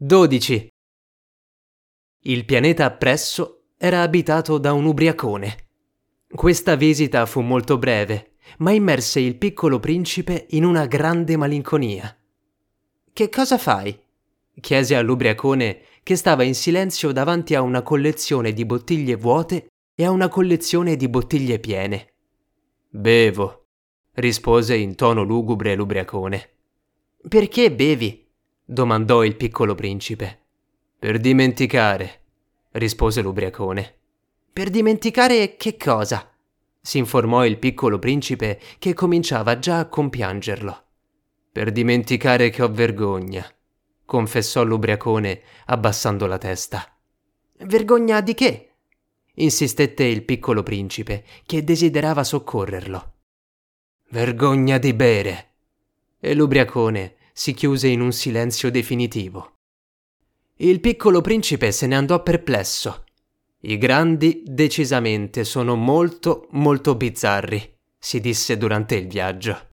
12. Il pianeta appresso era abitato da un ubriacone. Questa visita fu molto breve, ma immerse il piccolo principe in una grande malinconia. Che cosa fai? chiese all'ubriacone che stava in silenzio davanti a una collezione di bottiglie vuote e a una collezione di bottiglie piene. Bevo, rispose in tono lugubre l'ubriacone. Perché bevi? Domandò il piccolo principe. Per dimenticare, rispose l'ubriacone. Per dimenticare che cosa? si informò il piccolo principe che cominciava già a compiangerlo. Per dimenticare che ho vergogna, confessò l'ubriacone abbassando la testa. Vergogna di che? insistette il piccolo principe, che desiderava soccorrerlo. Vergogna di bere. E l'ubriacone si chiuse in un silenzio definitivo. Il piccolo principe se ne andò perplesso. I grandi decisamente sono molto, molto bizzarri, si disse durante il viaggio.